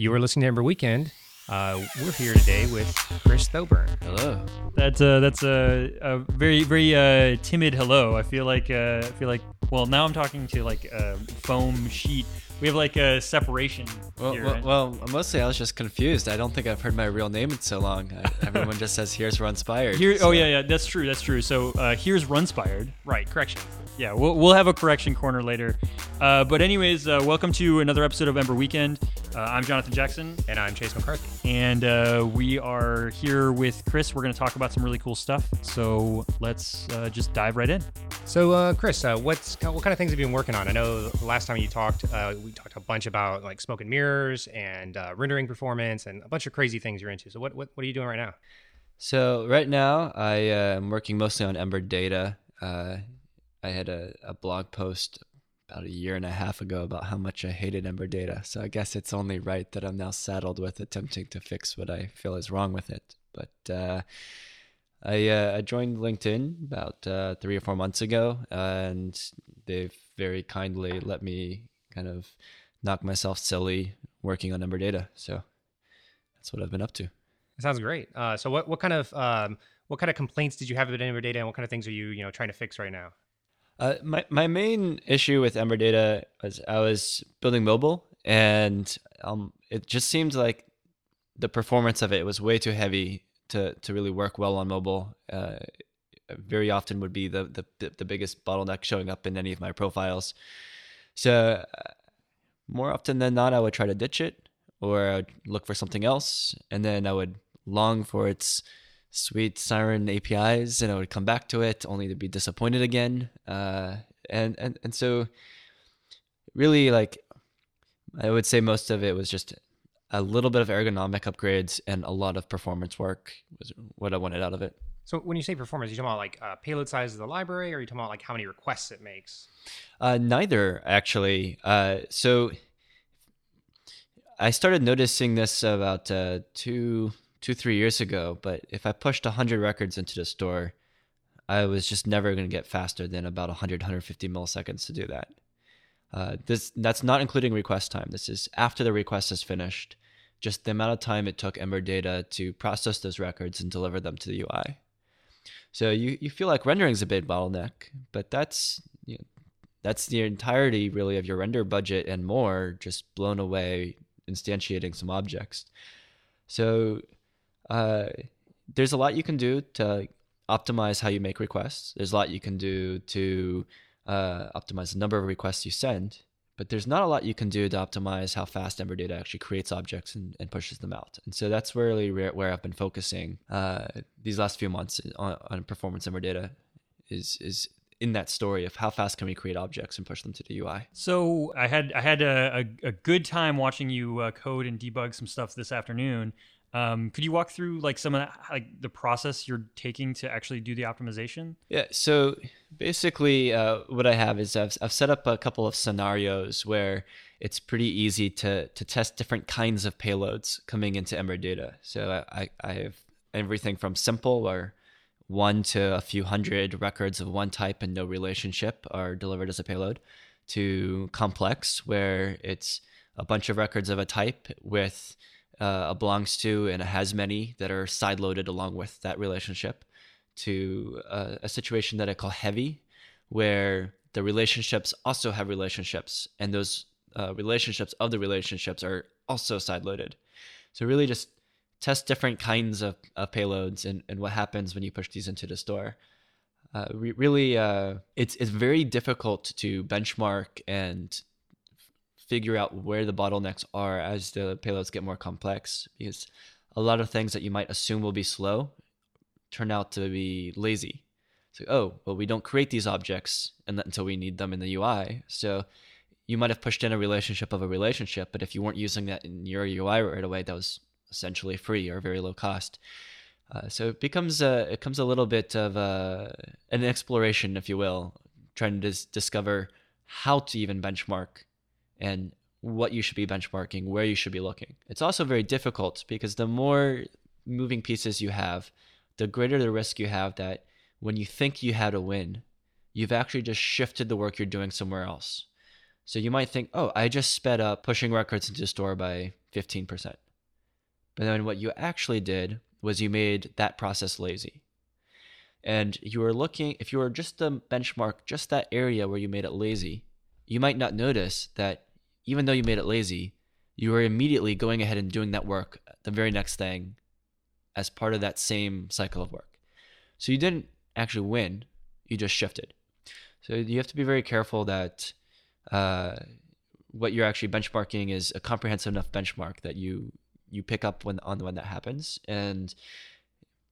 You are listening to Ember Weekend. Uh, we're here today with Chris Thoburn. Hello. That's a that's a, a very very uh, timid hello. I feel like uh, I feel like well now I'm talking to like a foam sheet. We have like a separation. Well, here, well, right? well, mostly I was just confused. I don't think I've heard my real name in so long. I, everyone just says here's Runspired. Here, so- oh yeah, yeah, that's true, that's true. So uh, here's Runspired. Right, correction. Yeah, we'll, we'll have a correction corner later. Uh, but anyways, uh, welcome to another episode of Ember Weekend. Uh, I'm Jonathan Jackson, And I'm Chase McCarthy. and uh, we are here with Chris. We're going to talk about some really cool stuff. So let's uh, just dive right in. So, uh, Chris, uh, what's what kind of things have you been working on? I know the last time you talked, uh, we talked a bunch about like smoke and mirrors and uh, rendering performance and a bunch of crazy things you're into. So, what what, what are you doing right now? So right now I uh, am working mostly on Ember data. Uh, I had a, a blog post about a year and a half ago about how much I hated Ember data. So I guess it's only right that I'm now saddled with attempting to fix what I feel is wrong with it. But uh, I, uh, I joined LinkedIn about uh, three or four months ago, and they've very kindly let me kind of knock myself silly working on Ember data. So that's what I've been up to. That sounds great. Uh, so, what what kind of um, what kind of complaints did you have with Ember Data, and what kind of things are you you know trying to fix right now? Uh, my my main issue with Ember Data was I was building mobile, and um, it just seemed like the performance of it was way too heavy to to really work well on mobile. Uh, very often would be the, the the biggest bottleneck showing up in any of my profiles. So uh, more often than not, I would try to ditch it, or I would look for something else, and then I would long for its sweet siren APIs, and I would come back to it only to be disappointed again. Uh, and and and so, really, like I would say, most of it was just a little bit of ergonomic upgrades and a lot of performance work was what I wanted out of it. So, when you say performance, you talking about like uh, payload size of the library, or are you talking about like how many requests it makes? Uh, neither, actually. Uh, so I started noticing this about uh, two, two, three years ago. But if I pushed 100 records into the store, I was just never going to get faster than about 100, 150 milliseconds to do that. Uh, this that's not including request time. This is after the request is finished, just the amount of time it took Ember Data to process those records and deliver them to the UI. So you, you feel like rendering is a big bottleneck, but that's you know, that's the entirety really of your render budget and more just blown away instantiating some objects. So uh, there's a lot you can do to optimize how you make requests. There's a lot you can do to uh, optimize the number of requests you send, but there's not a lot you can do to optimize how fast Ember Data actually creates objects and, and pushes them out. And so that's really where, I've been focusing uh, these last few months on, on performance Ember Data is is in that story of how fast can we create objects and push them to the UI. So I had I had a, a, a good time watching you uh, code and debug some stuff this afternoon. Um, could you walk through like some of that, like the process you're taking to actually do the optimization? Yeah. So basically, uh, what I have is I've, I've set up a couple of scenarios where it's pretty easy to to test different kinds of payloads coming into Ember Data. So I, I have everything from simple, where one to a few hundred records of one type and no relationship are delivered as a payload, to complex, where it's a bunch of records of a type with uh, belongs to and has many that are side loaded along with that relationship to uh, a situation that I call heavy, where the relationships also have relationships, and those uh, relationships of the relationships are also side loaded. So really, just test different kinds of, of payloads and, and what happens when you push these into the store. Uh, re- really, uh, it's it's very difficult to benchmark and figure out where the bottlenecks are as the payloads get more complex because a lot of things that you might assume will be slow turn out to be lazy. So, oh, well, we don't create these objects until we need them in the UI. So, you might have pushed in a relationship of a relationship, but if you weren't using that in your UI right away, that was essentially free or very low cost. Uh, so it becomes a it becomes a little bit of a, an exploration, if you will, trying to dis- discover how to even benchmark and what you should be benchmarking, where you should be looking. It's also very difficult because the more moving pieces you have, the greater the risk you have that when you think you had a win, you've actually just shifted the work you're doing somewhere else. So you might think, oh, I just sped up pushing records into the store by 15%. But then what you actually did was you made that process lazy. And you were looking, if you were just to benchmark just that area where you made it lazy, you might not notice that even though you made it lazy, you were immediately going ahead and doing that work, the very next thing, as part of that same cycle of work. So you didn't actually win, you just shifted. So you have to be very careful that uh, what you're actually benchmarking is a comprehensive enough benchmark that you you pick up when on when that happens. And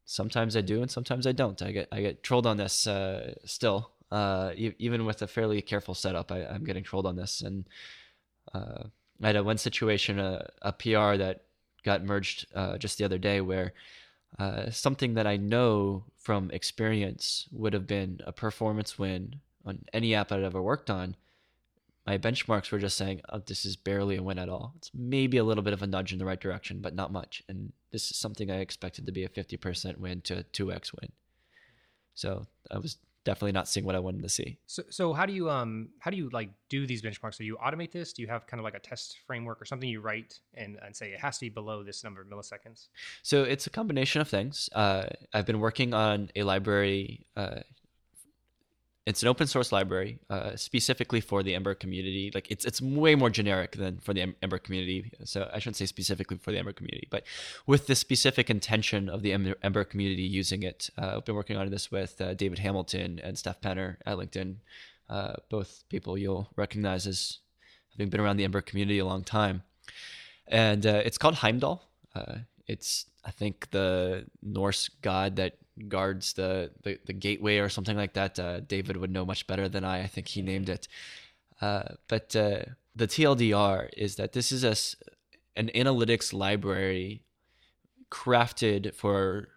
sometimes I do, and sometimes I don't. I get I get trolled on this uh, still. Uh, e- even with a fairly careful setup, I, am getting trolled on this. And uh, I had a one situation, a, a PR that got merged uh, just the other day, where uh, something that I know from experience would have been a performance win on any app I'd ever worked on my benchmarks were just saying, oh, this is barely a win at all. It's maybe a little bit of a nudge in the right direction, but not much. And this is something I expected to be a 50% win to a 2x win. So I was definitely not seeing what I wanted to see. So, so how do you um how do you like do these benchmarks? Do you automate this? Do you have kind of like a test framework or something you write and, and say it has to be below this number of milliseconds? So it's a combination of things. Uh, I've been working on a library uh, it's an open source library uh, specifically for the Ember community. Like it's it's way more generic than for the Ember community. So I shouldn't say specifically for the Ember community, but with the specific intention of the Ember community using it. Uh, I've been working on this with uh, David Hamilton and Stef Penner at LinkedIn. Uh, both people you'll recognize as having been around the Ember community a long time. And uh, it's called Heimdall. It's I think the Norse god that guards the, the, the gateway or something like that. Uh, David would know much better than I. I think he named it. Uh, but uh, the TLDR is that this is a, an analytics library crafted for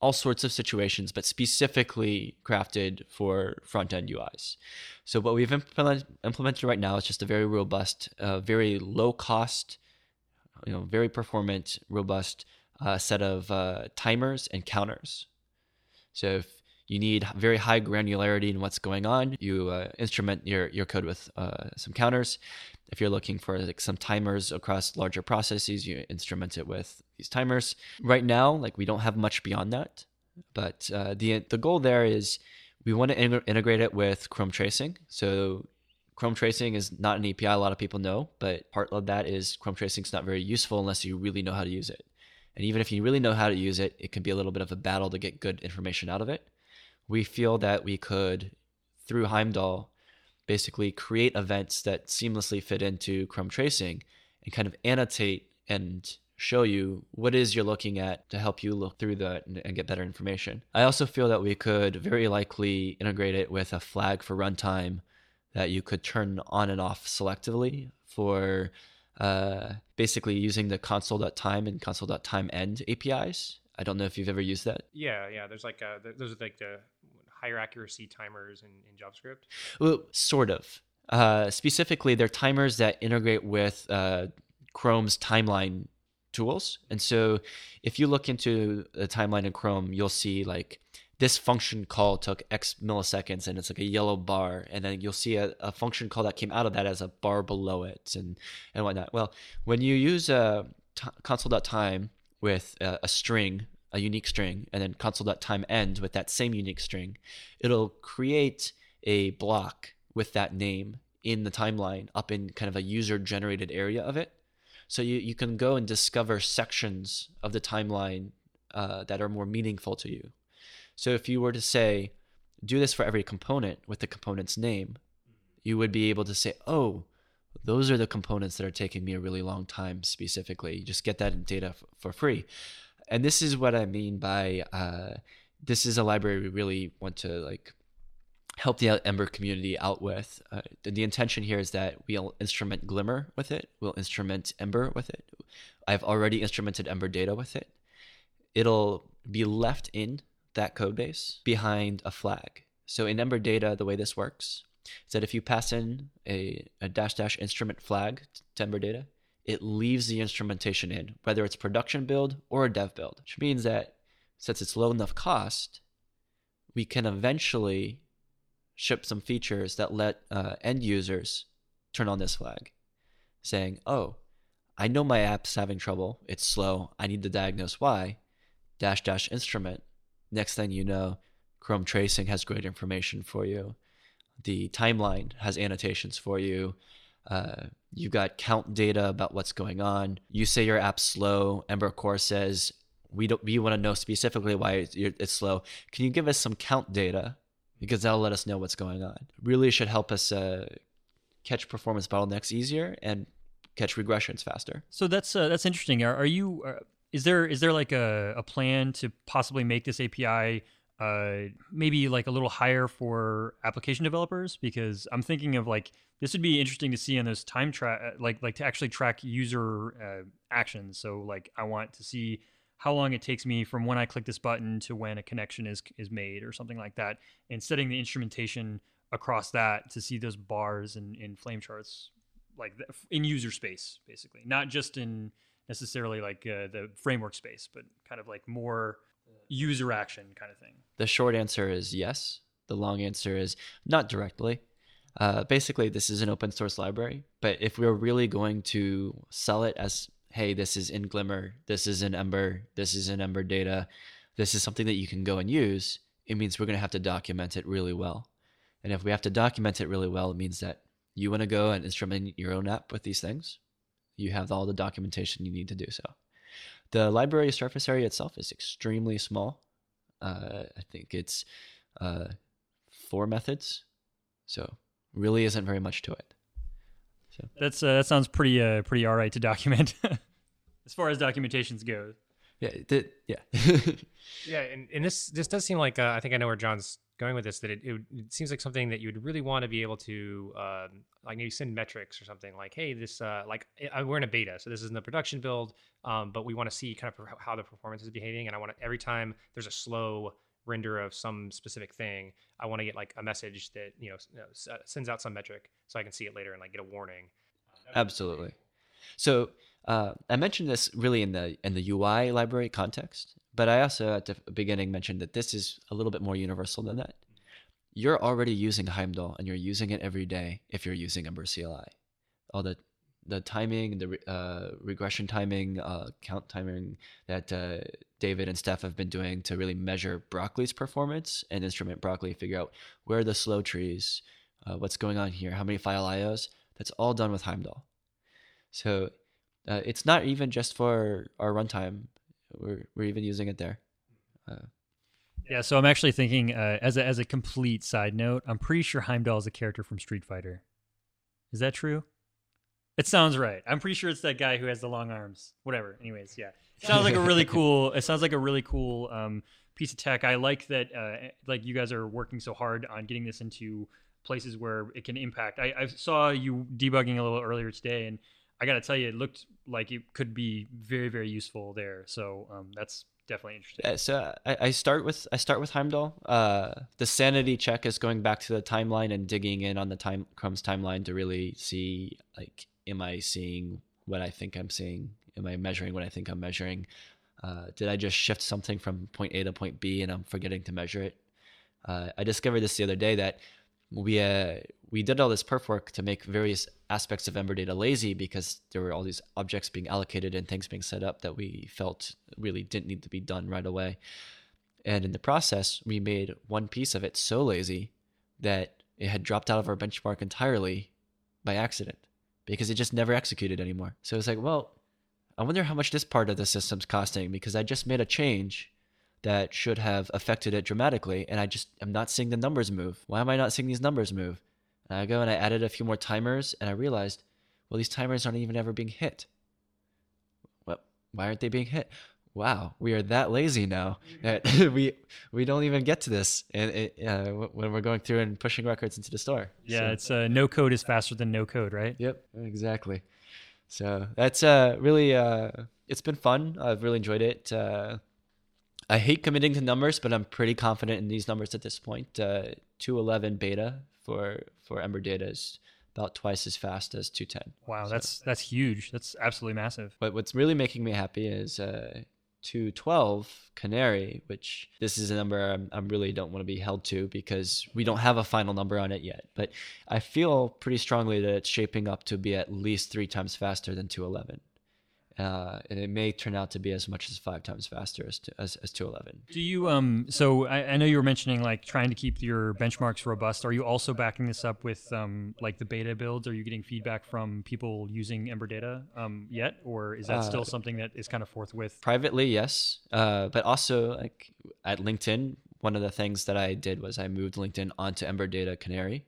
all sorts of situations, but specifically crafted for front end UIs. So what we've implement, implemented right now is just a very robust, uh, very low cost, you know, very performant, robust uh, set of uh, timers and counters. So if you need very high granularity in what's going on, you uh, instrument your, your code with uh, some counters. If you're looking for like some timers across larger processes, you instrument it with these timers. Right now, like we don't have much beyond that, but uh, the the goal there is we want to in- integrate it with Chrome tracing. So Chrome tracing is not an API a lot of people know, but part of that is Chrome tracing is not very useful unless you really know how to use it. And even if you really know how to use it, it can be a little bit of a battle to get good information out of it. We feel that we could, through Heimdall, basically create events that seamlessly fit into Chrome tracing and kind of annotate and show you what is you're looking at to help you look through that and, and, get better information. I also feel that we could very likely integrate it with a flag for runtime that you could turn on and off selectively for uh, basically using the console.time and console.time end APIs. I don't know if you've ever used that. Yeah, yeah. There's like a, those are like the higher accuracy timers in, in JavaScript. Well, sort of. Uh, specifically, they're timers that integrate with uh, Chrome's timeline tools. And so, if you look into the timeline in Chrome, you'll see like this function call took X milliseconds and it's like a yellow bar. And then you'll see a, a function call that came out of that as a bar below it and, and whatnot. Well, when you use a t- console.time with a, a string, a unique string, and then console.time end with that same unique string, it'll create a block with that name in the timeline up in kind of a user generated area of it. So you, you can go and discover sections of the timeline uh, that are more meaningful to you. So if you were to say, do this for every component with the component's name, you would be able to say, oh, those are the components that are taking me a really long time specifically. You just get that in data f- for free. And this is what I mean by uh, this is a library we really want to like help the Ember community out with. Uh, the intention here is that we'll instrument Glimmer with it. We'll instrument Ember with it. I've already instrumented Ember data with it. It'll be left in that code base behind a flag. So in Ember data, the way this works is that if you pass in a, a dash dash instrument flag to Ember data, it leaves the instrumentation in, whether it's production build or a dev build, which means that since it's low enough cost, we can eventually ship some features that let uh, end users turn on this flag, saying, oh, I know my app's having trouble. It's slow. I need to diagnose why. Dash dash instrument. Next thing you know, Chrome tracing has great information for you. The timeline has annotations for you. Uh, you got count data about what's going on. You say your app's slow. Ember Core says we don't. We want to know specifically why it's, slow. Can you give us some count data? Because that'll let us know what's going on. Really should help us uh, catch performance bottlenecks easier and catch regressions faster. So that's uh, that's interesting. Are, are you? Uh, is there is there like a, a plan to possibly make this API uh, maybe like a little higher for application developers? Because I'm thinking of like this would be interesting to see on those time track, uh, like like to actually track user uh, actions. So like I want to see how long it takes me from when I click this button to when a connection is is made or something like that, and setting the instrumentation across that to see those bars in, in flame charts like in user space basically not just in necessarily like uh, the framework space but kind of like more user action kind of thing. The short answer is yes. The long answer is not directly. Uh, basically this is an open source library but if we're really going to sell it as hey this is in glimmer this is in ember this is in ember data this is something that you can go and use it means we're going to have to document it really well. And if we have to document it really well it means that you want to go and instrument your own app with these things, you have all the documentation you need to do so. The library surface area itself is extremely small. Uh, I think it's uh, four methods, so really isn't very much to it. So that's uh, that sounds pretty uh, pretty all right to document as far as documentations go. Yeah, the, yeah, yeah, and, and this this does seem like uh, I think I know where John's going with this that it, it, it, seems like something that you would really want to be able to um, like maybe send metrics or something like hey this uh, like I, we're in a beta so this is in the production build um, but we want to see kind of how the performance is behaving and i want to every time there's a slow render of some specific thing i want to get like a message that you know uh, sends out some metric so i can see it later and like get a warning. Absolutely. So uh, I mentioned this really in the in the UI library context, but I also at the beginning mentioned that this is a little bit more universal than that. You're already using Heimdall, and you're using it every day if you're using Ember CLI. All the the timing, the uh, regression timing, uh, count timing that uh, David and Stef have been doing to really measure Broccoli's performance and instrument Broccoli, figure out where are the slow trees, uh, what's going on here, how many file IOs. That's all done with Heimdall. So uh, it's not even just for our runtime we're we're even using it there. Uh, yeah, so I'm actually thinking uh, as a as a complete side note, I'm pretty sure Heimdall is a character from Street Fighter. Is that true? It sounds right. I'm pretty sure it's that guy who has the long arms. Whatever. Anyways, yeah. It sounds like a really cool. It sounds like a really cool um, piece of tech. I like that. Uh, like you guys are working so hard on getting this into places where it can impact. I, I saw you debugging a little earlier today, and I got to tell you, it looked like it could be very, very useful there. So um, that's definitely interesting. Yeah, so I, I, start with I start with Heimdall. Uh, the sanity check is going back to the timeline and digging in on the time Chrome's timeline to really see like, am I seeing what I think I'm seeing? Am I measuring what I think I'm measuring? Uh, did I just shift something from point A to point B and I'm forgetting to measure it? Uh, I discovered this the other day that we uh, we did all this perf work to make various aspects of Ember data lazy because there were all these objects being allocated and things being set up that we felt really didn't need to be done right away. And in the process, we made one piece of it so lazy that it had dropped out of our benchmark entirely by accident because it just never executed anymore. So it's like, well, I wonder how much this part of the system's costing because I just made a change that should have affected it dramatically and I just am not seeing the numbers move. Why am I not seeing these numbers move? And I go and I added a few more timers and I realized, well, these timers aren't even ever being hit. Well, why aren't they being hit? Wow, we are that lazy now that we we don't even get to this and it, uh, when we're going through and pushing records into the store. Yeah, so, it's uh, no code is faster than no code, right? Yep, exactly. So that's uh, really uh, it's been fun. I've really enjoyed it. Uh, I hate committing to numbers, but I'm pretty confident in these numbers at this point. Uh, 211 beta for for Ember data is about twice as fast as 210. Wow, so, that's that's huge. That's absolutely massive. But what's really making me happy is uh, 212 Canary, which this is a number I'm, I'm really don't want to be held to because we don't have a final number on it yet. But I feel pretty strongly that it's shaping up to be at least three times faster than 211. Uh, and it may turn out to be as much as five times faster as to, as, as 211. Do you um? So I, I know you were mentioning like trying to keep your benchmarks robust. Are you also backing this up with um like the beta builds? Are you getting feedback from people using Ember Data um yet, or is that Uh, still something that is kind of forthwith? Privately, yes, uh, but also like at LinkedIn, one of the things that I did was I moved LinkedIn onto Ember Data Canary.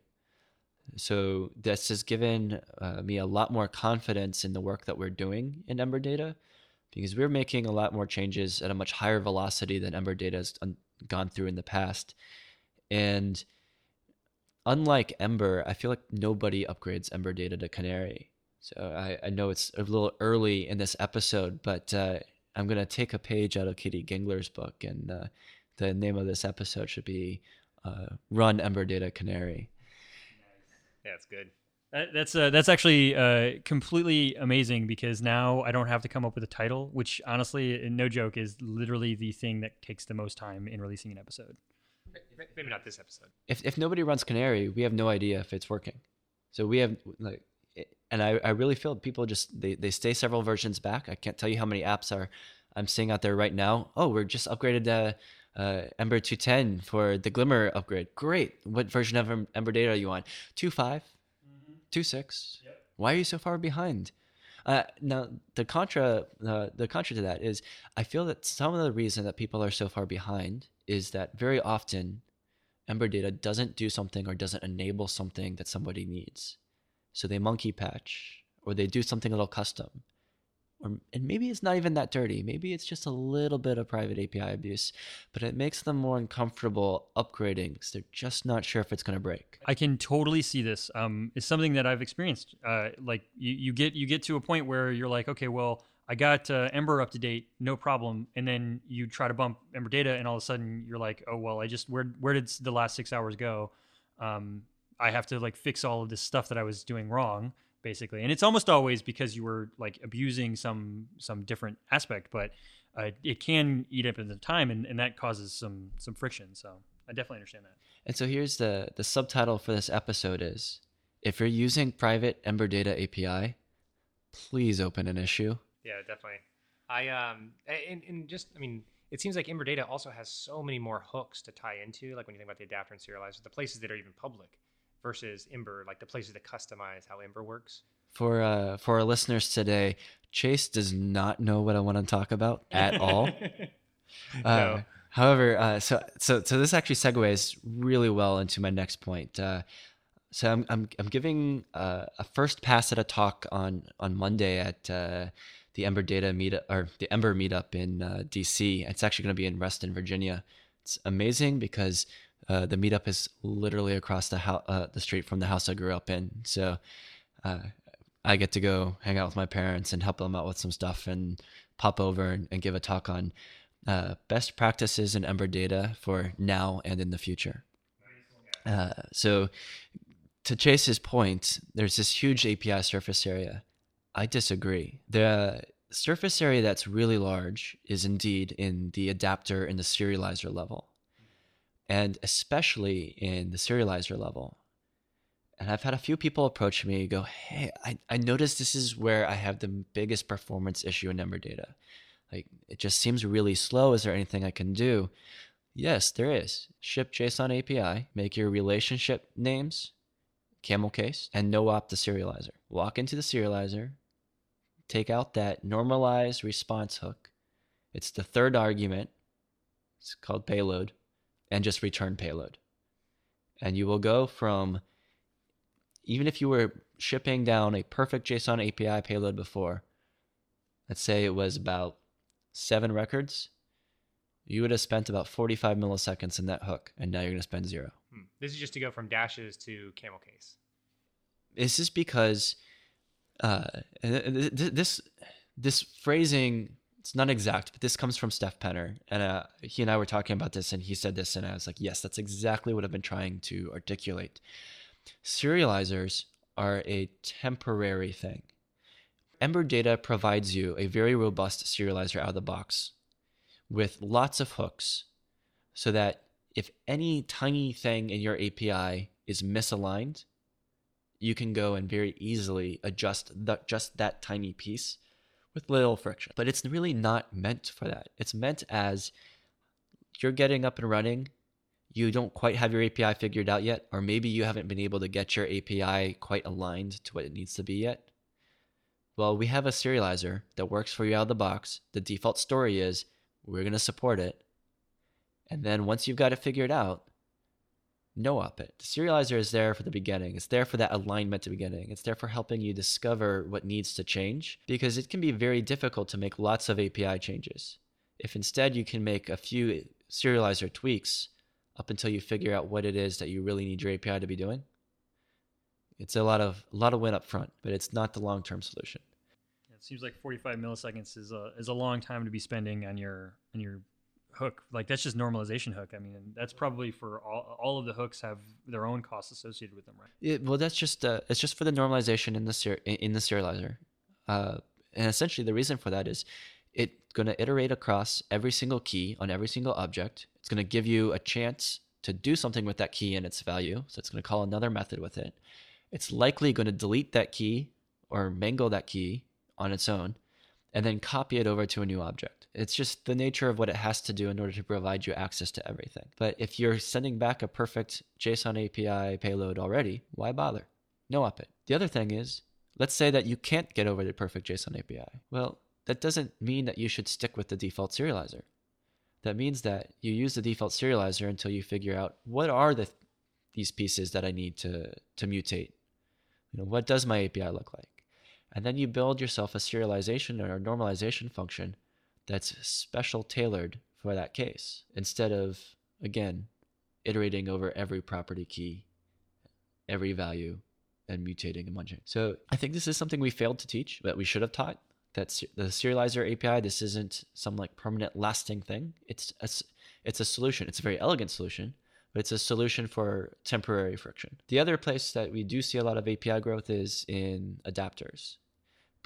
So this has given uh, me a lot more confidence in the work that we're doing in Ember Data, because we're making a lot more changes at a much higher velocity than Ember Data has gone through in the past, and unlike Ember, I feel like nobody upgrades Ember Data to Canary. So I, I know it's a little early in this episode, but uh, I'm going to take a page out of Katie Gengler's book, and uh, the name of this episode should be uh, Run Ember Data Canary. Yeah, it's good. That, that's uh, that's actually uh, completely amazing because now I don't have to come up with a title, which honestly, no joke, is literally the thing that takes the most time in releasing an episode. Maybe not this episode. If, if nobody runs Canary, we have no idea if it's working. So we have like, and I, I really feel people just they, they stay several versions back. I can't tell you how many apps are I'm seeing out there right now. Oh, we're just upgraded to uh, Ember 210 for the Glimmer upgrade. Great. What version of Ember Data are you on? 2.5, 2.6. Why are you so far behind? Uh, now the contra uh, the contra to that is I feel that some of the reason that people are so far behind is that very often Ember Data doesn't do something or doesn't enable something that somebody needs. So they monkey patch or they do something a little custom. Or, and maybe it's not even that dirty. Maybe it's just a little bit of private API abuse, but it makes them more uncomfortable upgrading because they're just not sure if it's going to break. I can totally see this. Um, it's something that I've experienced. Uh, like you, you get you get to a point where you're like, okay, well, I got uh, Ember up to date, no problem, and then you try to bump Ember data, and all of a sudden you're like, oh well, I just where where did the last six hours go? Um, I have to like fix all of this stuff that I was doing wrong, basically, and it's almost always because you were like abusing some some different aspect, but uh, it can eat up in the time, and, and that causes some some friction. So I definitely understand that. And so here's the the subtitle for this episode is if you're using private Ember Data API, please open an issue. Yeah, definitely. I um and, and just I mean, it seems like Ember Data also has so many more hooks to tie into, like when you think about the adapter and serializer, the places that are even public versus Ember, like the places that customize how Ember works. For uh for our listeners today, Chase does not know what I want to talk about at all. no. Uh, however, uh, so so so this actually segues really well into my next point. Uh, so I'm I'm I'm giving uh, a first pass at a talk on on Monday at uh, the Ember Data meetup or the Ember meetup in uh, DC. It's actually going to be in Reston, Virginia. It's amazing because uh, the meetup is literally across the house, uh, the street from the house I grew up in. So uh, I get to go hang out with my parents and help them out with some stuff and pop over and, and give a talk on uh, best practices in Ember Data for now and in the future. Uh, so, to Chase's point, there's this huge API surface area. I disagree. The surface area that's really large is indeed in the adapter and the serializer level, and especially in the serializer level. And I've had a few people approach me go, Hey, I, I noticed this is where I have the biggest performance issue in Ember Data. Like, it just seems really slow. Is there anything I can do? Yes, there is. Ship JSON API, make your relationship names camel case, and no op the serializer. Walk into the serializer, take out that normalized response hook. It's the third argument. It's called payload, and just return payload. And you will go from, even if you were shipping down a perfect JSON API payload before, let's say it was about seven records, you would have spent about 45 milliseconds in that hook, and now you're going to spend zero. Hmm. This is just to go from dashes to camel case. This is because uh, this this phrasing it's not exact, but this comes from Stef Penner, and uh, he and I were talking about this, and he said this, and I was like, yes, that's exactly what I've been trying to articulate. Serializers are a temporary thing. Ember Data provides you a very robust serializer out of the box with lots of hooks so that if any tiny thing in your API is misaligned, you can go and very easily adjust the, just that tiny piece with little friction. But it's really not meant for that. It's meant as you're getting up and running, you don't quite have your API figured out yet, or maybe you haven't been able to get your API quite aligned to what it needs to be yet. Well, we have a serializer that works for you out of the box. The default story is we're going to support it. And then once you've got it figured out, no op it. The serializer is there for the beginning. It's there for that alignment to beginning. It's there for helping you discover what needs to change because it can be very difficult to make lots of API changes. If instead you can make a few serializer tweaks up until you figure out what it is that you really need your API to be doing, it's a lot of a lot of win up front, but it's not the long term solution. It seems like 45 milliseconds is a is a long time to be spending on your on your hook. Like that's just normalization hook. I mean, that's probably for all all of the hooks have their own costs associated with them, right? It, well, that's just uh, it's just for the normalization in the ser- in the serializer, uh, and essentially the reason for that is it's going to iterate across every single key on every single object. It's going to give you a chance to do something with that key and its value. So it's going to call another method with it. It's likely going to delete that key or mangle that key on its own and then copy it over to a new object. It's just the nature of what it has to do in order to provide you access to everything. But if you're sending back a perfect JSON API payload already, why bother? No op it. The other thing is, let's say that you can't get over the perfect JSON API. Well, that doesn't mean that you should stick with the default serializer. That means that you use the default serializer until you figure out what are the these pieces that I need to to mutate. You know, what does my API look like? And then you build yourself a serialization or a normalization function that's special tailored for that case instead of, again, iterating over every property key, every value, and mutating and munching. So I think this is something we failed to teach, but we should have taught. That the serializer API, this isn't some like permanent lasting thing. It's a, it's a solution. It's a very elegant solution, but it's a solution for temporary friction. The other place that we do see a lot of API growth is in adapters.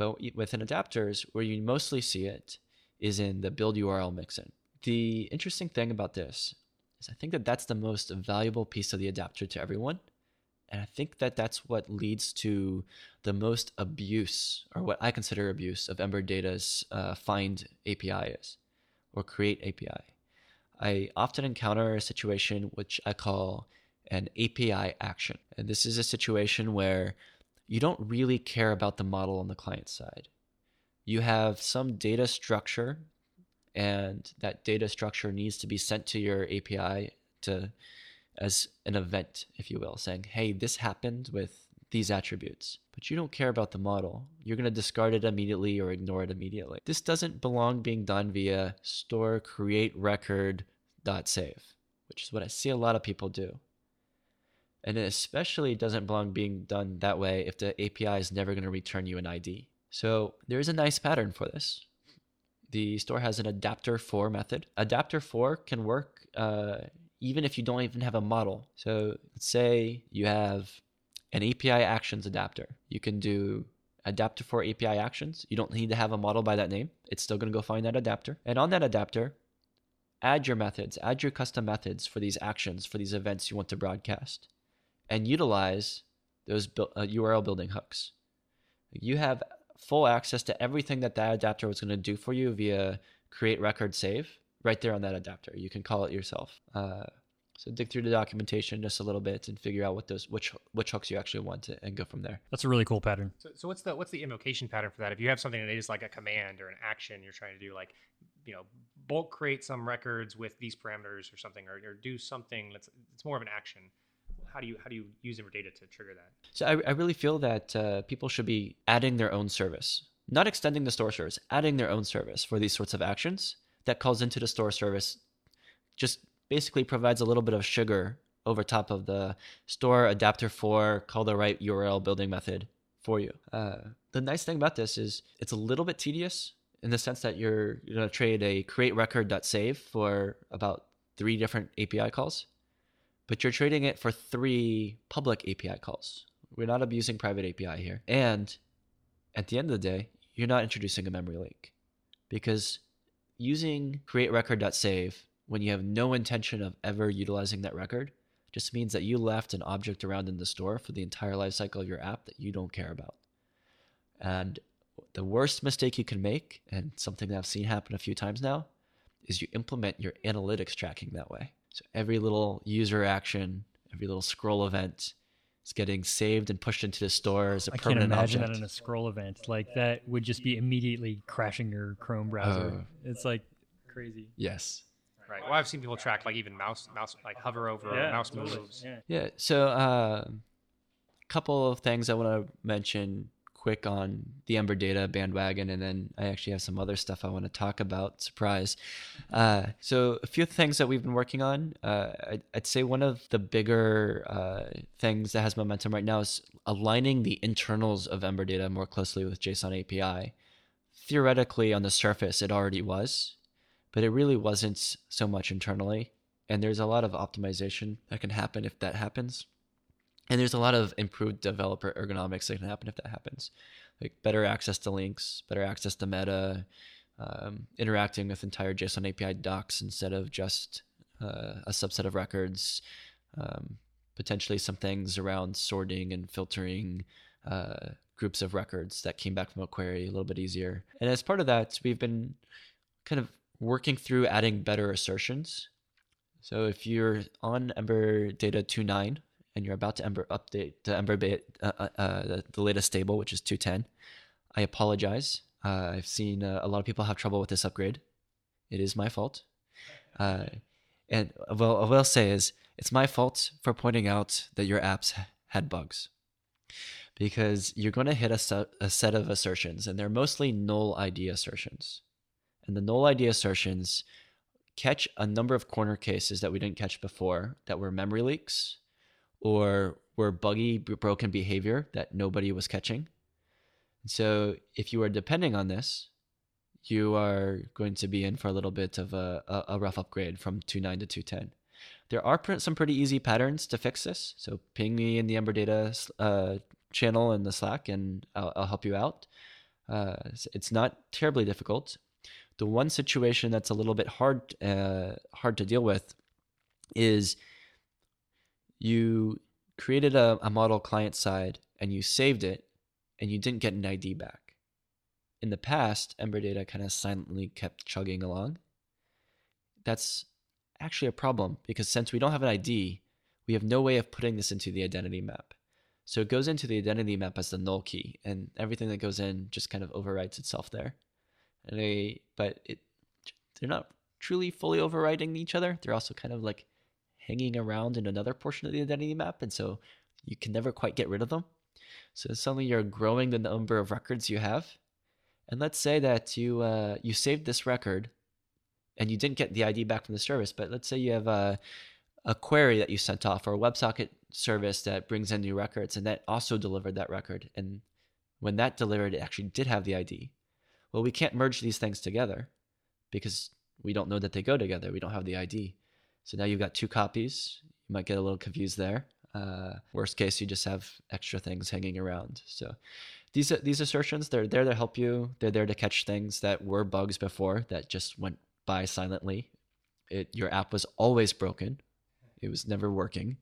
But within adapters, where you mostly see it is in the build URL mixin. The interesting thing about this is I think that that's the most valuable piece of the adapter to everyone. And I think that that's what leads to the most abuse, or what I consider abuse, of Ember Data's uh, find API is, or create API. I often encounter a situation which I call an API action. And this is a situation where you don't really care about the model on the client side. You have some data structure, and that data structure needs to be sent to your API to as an event, if you will, saying, "Hey, this happened with these attributes." But you don't care about the model. You're going to discard it immediately or ignore it immediately. This doesn't belong being done via store create record dot save, which is what I see a lot of people do. And it especially doesn't belong being done that way if the API is never going to return you an ID. So there is a nice pattern for this. The store has an adapter for method. Adapter for can work uh, even if you don't even have a model. So let's say you have an API actions adapter. You can do adapter for API actions. You don't need to have a model by that name. It's still going to go find that adapter. And on that adapter, add your methods, add your custom methods for these actions, for these events you want to broadcast and utilize those bu- uh, URL building hooks. You have full access to everything that that adapter was going to do for you via create record save right there on that adapter. You can call it yourself. Uh, so dig through the documentation just a little bit and figure out what those which which hooks you actually want to, and go from there. That's a really cool pattern. So, so what's the what's the invocation pattern for that? If you have something that is like a command or an action you're trying to do, like you know, bulk create some records with these parameters or something, or, or do something that's it's more of an action how do you how do you use Ember Data to trigger that? So I, I really feel that uh, people should be adding their own service, not extending the store service, adding their own service for these sorts of actions that calls into the store service. Just basically provides a little bit of sugar over top of the store adapter for call the right URL building method for you. Uh, the nice thing about this is it's a little bit tedious in the sense that you're, you're going to trade a create record.save for about three different API calls but you're trading it for three public API calls. We're not abusing private API here. And at the end of the day, you're not introducing a memory leak because using create record.save when you have no intention of ever utilizing that record just means that you left an object around in the store for the entire lifecycle of your app that you don't care about. And the worst mistake you can make, and something that I've seen happen a few times now, is you implement your analytics tracking that way. So every little user action, every little scroll event is getting saved and pushed into the store as a I can't imagine object. that in a scroll event. Like that would just be immediately crashing your Chrome browser. Oh. it's like crazy. yes. Right. Well, I've seen people track like even mouse mouse like hover over Yeah, mouse totally. moves. Yeah. Yeah. So, a couple of things I want to mention quick on the Ember Data bandwagon, and then I actually have some other stuff I want to talk about. Surprise. Uh, so, a few things that we've been working on. Uh, I'd, I'd say one of the bigger uh, things that has momentum right now is aligning the internals of Ember Data more closely with JSON API. Theoretically, on the surface, it already was, but it really wasn't so much internally and there's a lot of optimization that can happen if that happens and there's a lot of improved developer ergonomics that can happen if that happens. Like better access to links better access to meta um, interacting with entire json api docs instead of just uh, a subset of records um, potentially some things around sorting and filtering uh, groups of records that came back from a query a little bit easier. And as part of that we've been kind of working through adding better assertions. So if you're on Ember Data 2.9 and you're about to Ember update to Ember ba- uh, uh, uh, the, the latest stable, which is 2.10, I apologize. Uh, I've seen uh, a lot of people have trouble with this upgrade. It is my fault. Uh, and well, what I'll say is it's my fault for pointing out that your apps had bugs. Because you're going to hit a set, a set of assertions, and they're mostly null ID assertions. And the null ID assertions catch a number of corner cases that we didn't catch before that were memory leaks or were buggy broken behavior that nobody was catching. So if you are depending on this you are going to be in for a little bit of a, a, rough upgrade from 2.9 to 2.10 there are some pretty easy patterns to fix this. So ping me in the ember data uh, channel in the slack and i'll, I'll help you out. Uh, it's not terribly difficult. The one situation that's a little bit hard uh, hard to deal with is you created a, a model client side and you saved it and you didn't get an ID back. In the past, Ember Data kind of silently kept chugging along. That's actually a problem because since we don't have an ID, we have no way of putting this into the identity map. So it goes into the identity map as the null key, and everything that goes in just kind of overwrites itself there and they but it they're not truly fully overriding each other they're also kind of like hanging around in another portion of the identity map and so you can never quite get rid of them so suddenly you're growing the number of records you have and let's say that you uh, you saved this record and you didn't get the id back from the service but let's say you have a, a query that you sent off or a websocket service that brings in new records and that also delivered that record and when that delivered it actually did have the id well, we can't merge these things together because we don't know that they go together. We don't have the ID. So now you've got two copies. You might get a little confused there. Uh, worst case, you just have extra things hanging around. So these these assertions, they're there to help you. They're there to catch things that were bugs before that just went by silently. It your app was always broken. It was never working.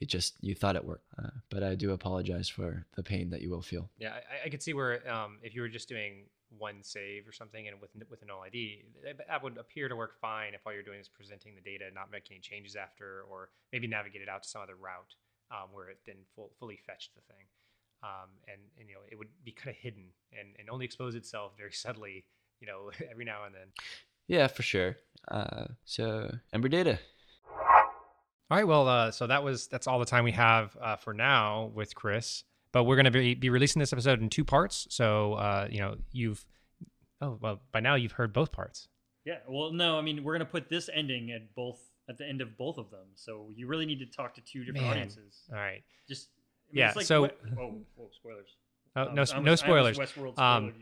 It just you thought it worked. Uh, but I do apologize for the pain that you will feel. Yeah, I, I could see where um, if you were just doing one save or something and with with a null ID, that would appear to work fine if all you're doing is presenting the data, not making any changes after, or maybe navigate it out to some other route um, where it then full, fully fetched the thing. Um, and, and you know it would be kind of hidden and, and only expose itself very subtly, you know, every now and then. Yeah, for sure. Uh, so Ember Data. All right, well, uh, so that was that's all the time we have uh, for now with Chris. But we're going to be, be releasing this episode in two parts. So uh, you know you've oh well by now you've heard both parts. Yeah. Well, no, I mean we're gonna put this ending at both at the end of both of them. So you really need to talk to two different Man. audiences. All right. Just I mean, Yeah, like so- what- oh, whoa, spoilers. Oh, no, I'm no spoilers. Westworld Um.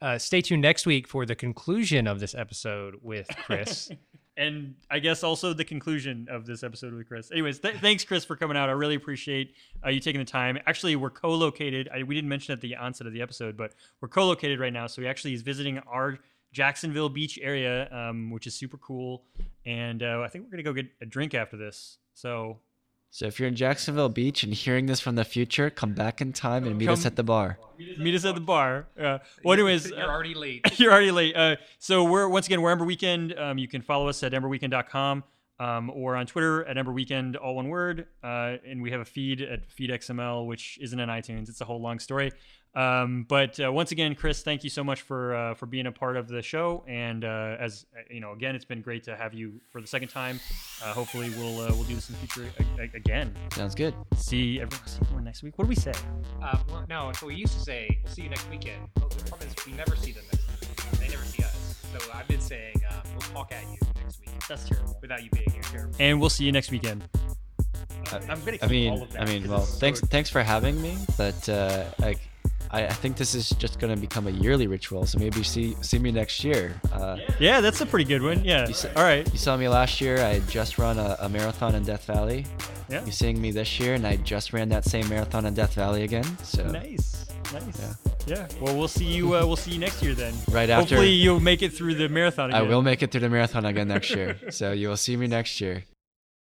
Uh, stay tuned next week for the conclusion of this episode with Chris. and I guess also the conclusion of this episode with Chris. Anyways, th- thanks, Chris, for coming out. I really appreciate uh, you taking the time. Actually, we're co-located. We didn't mention at the onset of the episode, but we're co-located right now. So he actually is visiting our Jacksonville Beach area, um, which is super cool. And uh, I think we're gonna go get a drink after this. So So if you're in Jacksonville Beach and hearing this from the future, come back in time and meet us at the bar. Meet us at the bar. Uh, well, anyways, you're already late. You're already late. Uh, so we're once again we're Ember Weekend. Um, you can follow us at emberweekend.com um, or on Twitter at Ember Weekend, all one word. Uh, and we have a feed at FeedXML, which isn't on iTunes. It's a whole long story. Um, but uh, once again, Chris, thank you so much for uh, for being a part of the show. And uh, as you know, again, it's been great to have you for the second time. Uh, hopefully, we'll uh, we'll do this in the future a- a- again. Sounds good. See everyone. See everyone next week. What do we say? Uh, well, no, so we used to say, we'll see you next weekend. Well, the problem is we never see them next So I've been saying, um, we'll talk at you next week That's terrible. without you being here. Terrible. And we'll see you next weekend. I'm gonna keep I mean, all of that I mean, well, it's so- thanks, thanks for having me. But uh, like, I, I think this is just gonna become a yearly ritual. So maybe see see me next year. Uh, Yeah, that's a pretty good one. Yeah. You All right. you saw me last year. I just run a, a marathon in Death Valley. Yeah. You seeing me this year, and I just ran that same marathon in Death Valley again. So Nice. Nice. Yeah. Yeah. Well, we'll see you. Uh, we'll see you next year then. Right after- Hopefully, you'll make it through the marathon. I will make it through the marathon again next year. So you will see me next year.